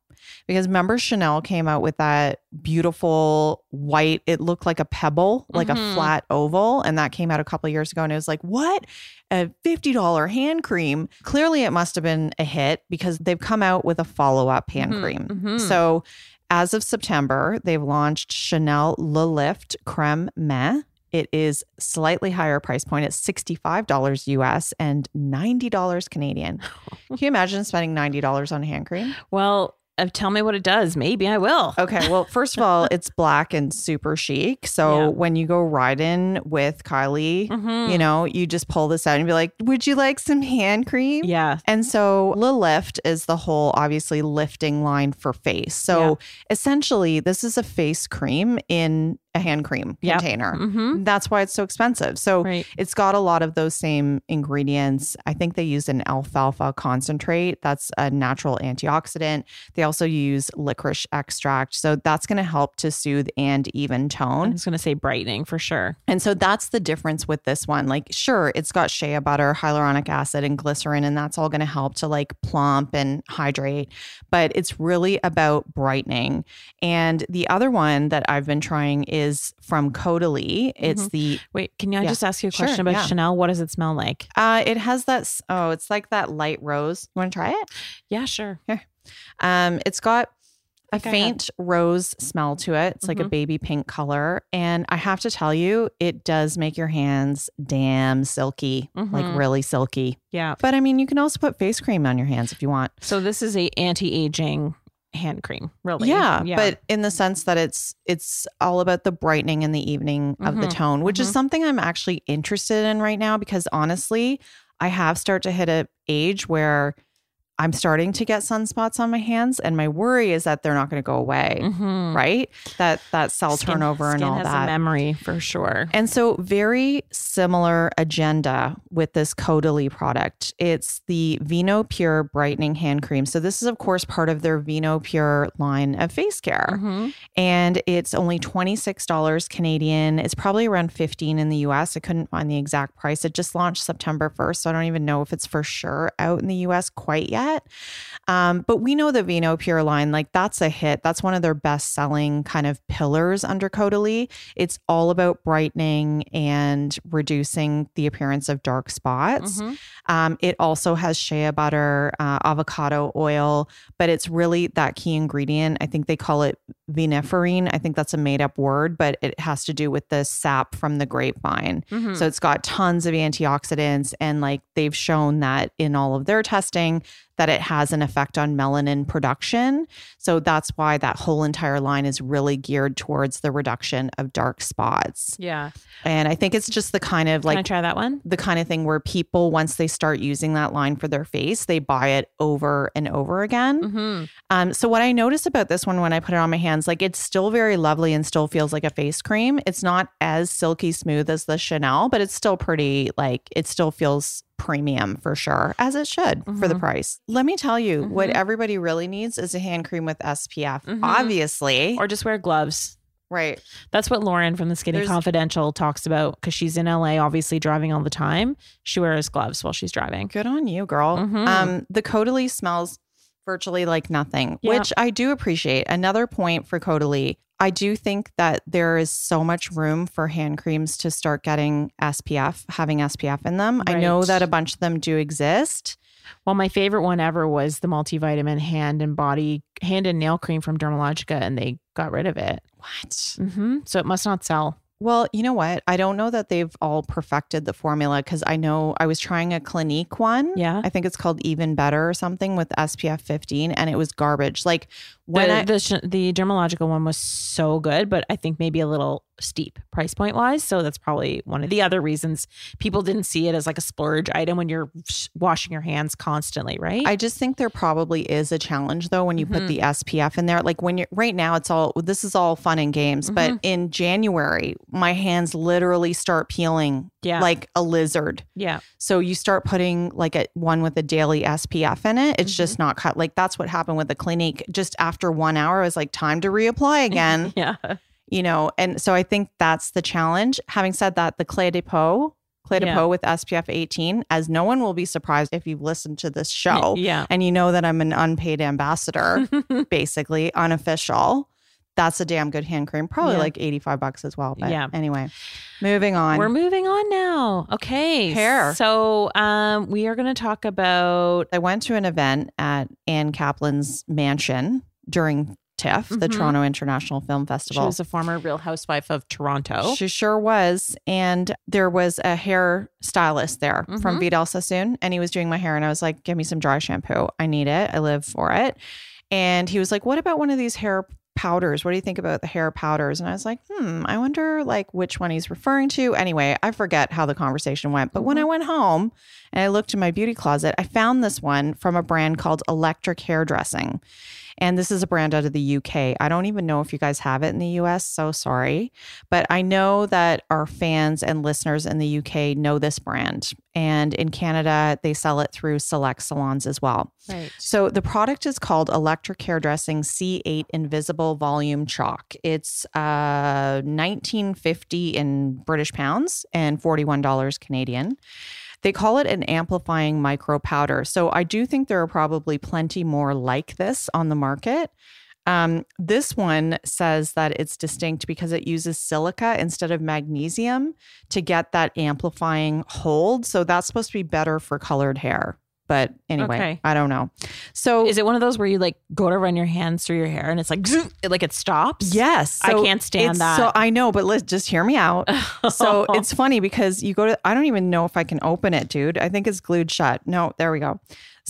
Because remember, Chanel came out with that beautiful white, it looked like a pebble, like a Mhm. flat oval. And that came out a couple of years ago. And it was like, what? A $50 hand cream. Clearly, it must have been a hit because they've come out with a follow up hand Mhm, cream. mhm. So as of September, they've launched Chanel Le Lift Creme Main. It is slightly higher price point. It's $65 US and $90 Canadian. Can you imagine spending $90 on hand cream? Well, uh, tell me what it does. Maybe I will. Okay, well, first of all, it's black and super chic. So Yeah. when you go riding with Kylie, Mhm. you know, you just pull this out and be like, Would you like some hand cream? Yeah. And so Le Lift is the whole obviously lifting line for face. So essentially, this is a face cream in a hand cream Yep. container. Mhm. That's why it's so expensive. So Right. it's got a lot of those same ingredients. I think they use an alfalfa concentrate. That's a natural antioxidant. They also use licorice extract. So that's going to help to soothe and even I tone. was going to say brightening for sure. And so that's the difference with this one. Like, sure, it's got shea butter, hyaluronic acid, and glycerin, and that's all going to help to like plump and hydrate. But it's really about brightening. And the other one that I've been trying is from Caudalie. It's the Wait, can I Yeah. just ask you a Sure, question about yeah. Chanel? What does it smell like? uh, it has that. Oh, it's like that light rose. You want to try it? Yeah, sure. Here. Um, it's got a Think I have- faint rose smell to it. It's like a Mhm. baby pink color. And I have to tell you, it does make your hands damn silky, Mhm. like really silky. Yeah. But I mean, you can also put face cream on your hands if you want. So this is a anti-aging hand cream, really. Yeah, but in the sense that it's it's all about the brightening in the evening of the Mhm, tone, which is mhm. something I'm actually interested in right now because honestly, I have started to hit a age where I'm starting to get sunspots on my hands and my worry is that they're not going to go away, Mhm. right? That that cell Skin- turnover and all has that. a memory for sure. And so, very similar agenda with this Caudalie product. It's the Vino Pure Brightening Hand Cream. So, this is, of course, part of their Vino Pure line of face care. Mhm. And it's only $26 Canadian. It's probably around 15 in the US. I couldn't find the exact price. It just launched September 1st. So, I don't even know if it's for sure out in the US quite yet. Yet. Um, but we know the Vino Pure line, like that's a hit. That's one of their best selling kind of pillars under Caudalie. It's all about brightening and reducing the appearance of dark spots. Mm-hmm. Um, it also has shea butter, uh, avocado oil, but it's really that key ingredient. I think they call it viniferine. I think that's a made up word, but it has to do with the sap from the grapevine. Mhm. So it's got tons of antioxidants, and like they've shown that in all of their testing that it has an effect on melanin production. So that's why that whole entire line is really geared towards the reduction of dark spots. yeah. And I think it's just the kind of Can I like try that one? the kind of thing where people once they start using that line for their face, they buy it over and over again. Mm-hmm. Um, so what I noticed about this one when I put it on my hands, like it's still very lovely and still feels like a face cream. It's not as silky smooth as the Chanel, but it's still pretty like it still feels premium for sure, as it should for the Mhm. price. Let me tell you, what Mhm. everybody really needs is a hand cream with SPF. Mhm. Obviously. Or just wear gloves. right. That's what Lauren from the Skinny There's- Confidential talks about because she's in LA, obviously driving all the time. She wears gloves while she's driving. Good on you, girl. Mhm. Um, the Caudalie smells virtually like nothing, Yeah. which I do appreciate. Another point for Caudalie, I do think that there is so much room for hand creams to start getting SPF, having SPF in them. I know that a bunch of them do exist. Well, my favorite one ever was the multivitamin hand and body hand and nail cream from Dermalogica, and they got rid of it. What? hmm So it must not sell. Well, you know what? I don't know that they've all perfected the formula because I know I was trying a Clinique one. Yeah. I think it's called Even Better or something with SPF 15, and it was garbage. Like when the, I, the the one was so good, but I think maybe a little steep price point wise. So that's probably one of the other reasons people didn't see it as like a splurge item when you're washing your hands constantly, right? I just think there probably is a challenge though when you put Mhm. the SPF in there. Like when you're right now, it's all this is all fun and games, but Mm-hmm. in January, my hands literally start peeling yeah. like a lizard. yeah. So you start putting like a one with a daily SPF in it. It's Mm-hmm. just not cut. Like that's what happened with the Clinique. Just after one hour, it was like time to reapply again. Yeah. You know, and so I think that's the challenge. Having said that, the Clé de Peau, Clé de Yeah. Peau with SPF 18, as no one will be surprised if you've listened to this show Yeah. and you know that I'm an unpaid ambassador, basically unofficial. That's a damn good hand cream, probably Yeah. like 85 bucks as well. But Yeah. anyway, moving on. We're moving on now. Okay. Hair. So um, we are going to talk about I went to an event at Ann Kaplan's mansion during TIFF, the Mhm. Toronto International Film Festival. she was a former Real Housewife of Toronto. She sure was. And there was a hair stylist there from Mhm. Vidal Sassoon, and he was doing my hair. And I was like, give me some dry shampoo. I need it. I live for it. And he was like, what about one of these hair powders? What do you think about the hair powders? And I was like, hmm, I wonder like which one he's referring to. Anyway, I forget how the conversation went. But when I went home and I looked in my beauty closet, I found this one from a brand called Electric Hairdressing. And this is a brand out of the UK. I don't even know if you guys have it in the US. So sorry. But I know that our fans and listeners in the UK know this brand. And in Canada, they sell it through select salons as well. Right. So the product is called Electric Hairdressing C8 Invisible Volume Chalk. It's uh 1950 in British pounds and $41 Canadian. They call it an amplifying micro powder. So I do think there are probably plenty more like this on the market. Um, this one says that it's distinct because it uses silica instead of magnesium to get that amplifying hold. So that's supposed to be better for colored hair. But anyway, Okay. I don't know. So Is it one of those where you like go to run your hands through your hair and it's like, it, like it stops? yes, I can't stand it's- that. So I know, but let's just hear me out. so it's funny because you go to I don't even know if I can open it, dude. I think it's glued shut. No, there we go.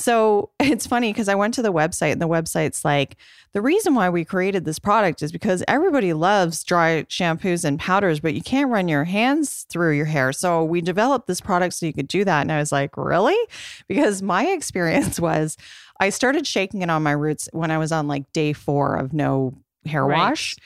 So it's funny because I went to the website and the website's like, the reason why we created this product is because everybody loves dry shampoos and powders, but you can't run your hands through your hair. So we developed this product so you could do that. And I was like, really? Because my experience was I started shaking it on my roots when I was on like day four of no hair Right. wash.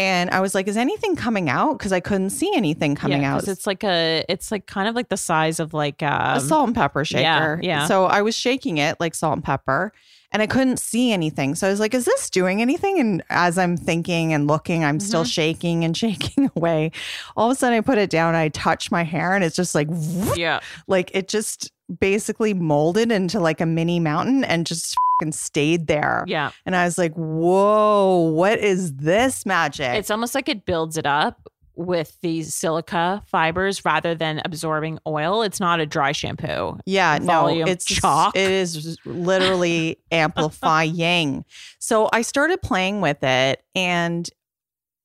And I was like, is anything coming out? Because I couldn't see anything coming yeah, out. It's like a, it's like kind of like the size of like um, a salt and pepper shaker. yeah. So I was shaking it like salt and pepper and I couldn't see anything. So I was like, is this doing anything? And as I'm thinking and looking, I'm still Mm-hmm. shaking and shaking away. All of a sudden I put it down, I touch my hair and it's just like, whoop, Yeah. like it just basically molded into like a mini mountain and just fucking stayed there. Yeah. And I was like, whoa, what is this magic? It's almost like it builds it up with these silica fibers rather than absorbing oil. It's not a dry shampoo. yeah, no, volume it's chalk. It is literally amplifying. So I started playing with it and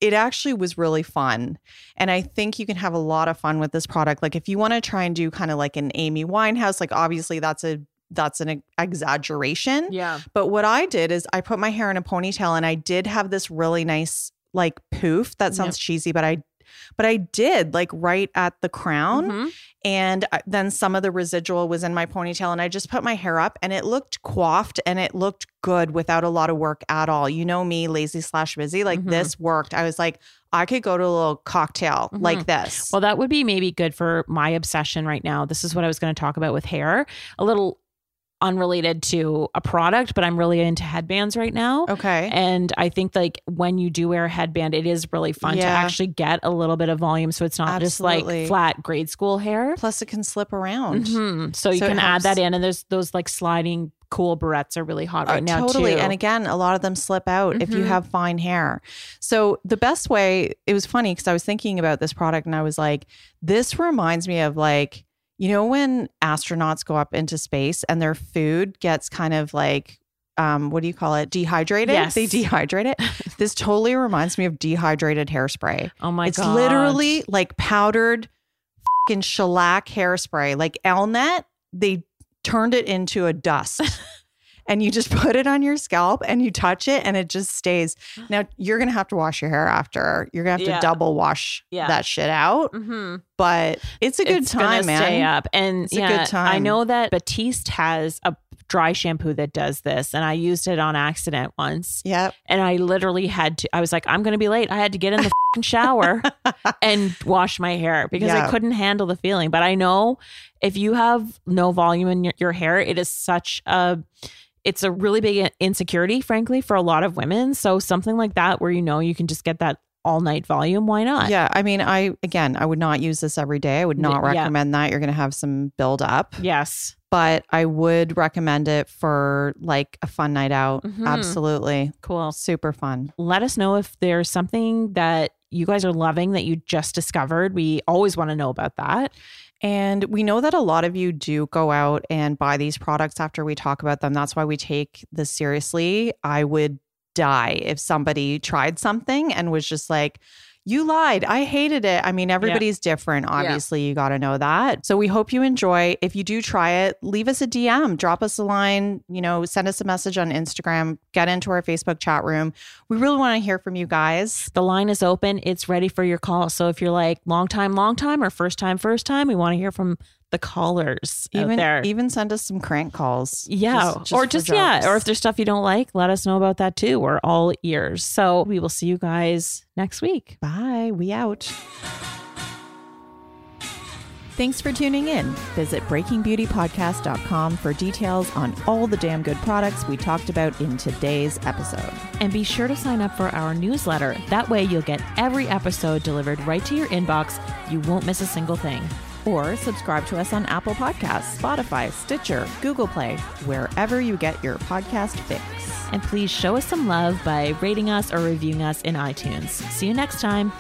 it actually was really fun. And I think you can have a lot of fun with this product. Like if you want to try and do kind of like an Amy Winehouse, like obviously that's a that's an exaggeration. Yeah. But what I did is I put my hair in a ponytail and I did have this really nice like poof. That sounds cheesy, but I but I did like right at the crown Mhm. And then some of the residual was in my ponytail and I just put my hair up and it looked coiffed and it looked good without a lot of work at all. You know me, lazy slash busy. Like Mhm. this worked. I was like, I could go to a little cocktail like this. Well, that would be maybe good for my obsession right now. This is what I was going to talk about with hair. A little unrelated to a product, but I'm really into headbands right now. okay. And I think like when you do wear a headband, it is really fun to actually get a little bit of volume. So it's not just like flat grade school hair. Plus it can slip around. Mhm. So you So can add that in. And there's those like sliding cool barrettes are really hot right Uh, now. totally. Too. And again, a lot of them slip out if you Mhm. have fine hair. So the best way, it was funny because I was thinking about this product and I was like, this reminds me of like, you know, when astronauts go up into space and their food gets kind of like, um, what do you call it? Dehydrated. Yes. They dehydrate it. this totally reminds me of dehydrated hairspray. oh my it's god. literally like powdered fucking shellac hairspray. Like Elnett, they turned it into a dust. and you just put it on your scalp and you touch it and it just stays. Now you're gonna have to wash your hair after. You're gonna have Yeah. to double wash Yeah. that shit out. Mhm. But it's a good it's time, man. Stay up, and It's a yeah, good time. I know that Batiste has a dry shampoo that does this, and I used it on accident once, Yep. and I literally had to. I was like, I'm going to be late. I had to get in the fing shower and wash my hair because Yeah. I couldn't handle the feeling. But I know if you have no volume in your, your hair, it is such a it's a really big insecurity, frankly, for a lot of women. So something like that, where you know you can just get that all night volume, why not? Yeah. I mean, I again I would not use this every day. I would not Yeah. recommend that. You're gonna have some build up. Yes. But I would recommend it for like a fun night out. Mhm. Absolutely. Cool. Super fun. let us know if there's something that you guys are loving that you just discovered. We always want to know about that. And we know that a lot of you do go out and buy these products after we talk about them. That's why we take this seriously. I would die if somebody tried something and was just like, you lied. I hated it. I mean, everybody's different. Obviously, you got to know that. So we hope you enjoy. If you do try it, leave us a DM, drop us a line, you know, send us a message on Instagram, get into our Facebook chat room. We really want to hear from you guys. The line is open. It's ready for your call. So if you're like long time, long time, or first time, first time, we want to hear from the callers out Even there. even send us some crank calls. yeah. Just- just or for just, yeah. Or if there's stuff you don't like, let us know about that too. We're all ears. So we will see you guys next week. Bye. We out. Thanks for tuning in. Visit breakingbeautypodcast.com for details on all the damn good products we talked about in today's episode. And be sure to sign up for our newsletter. That way you'll get every episode delivered right to your inbox. You won't miss a single thing. Or subscribe to us on Apple Podcasts, Spotify, Stitcher, Google Play, wherever you get your podcast fix. And please show us some love by rating us or reviewing us in iTunes. See you next time.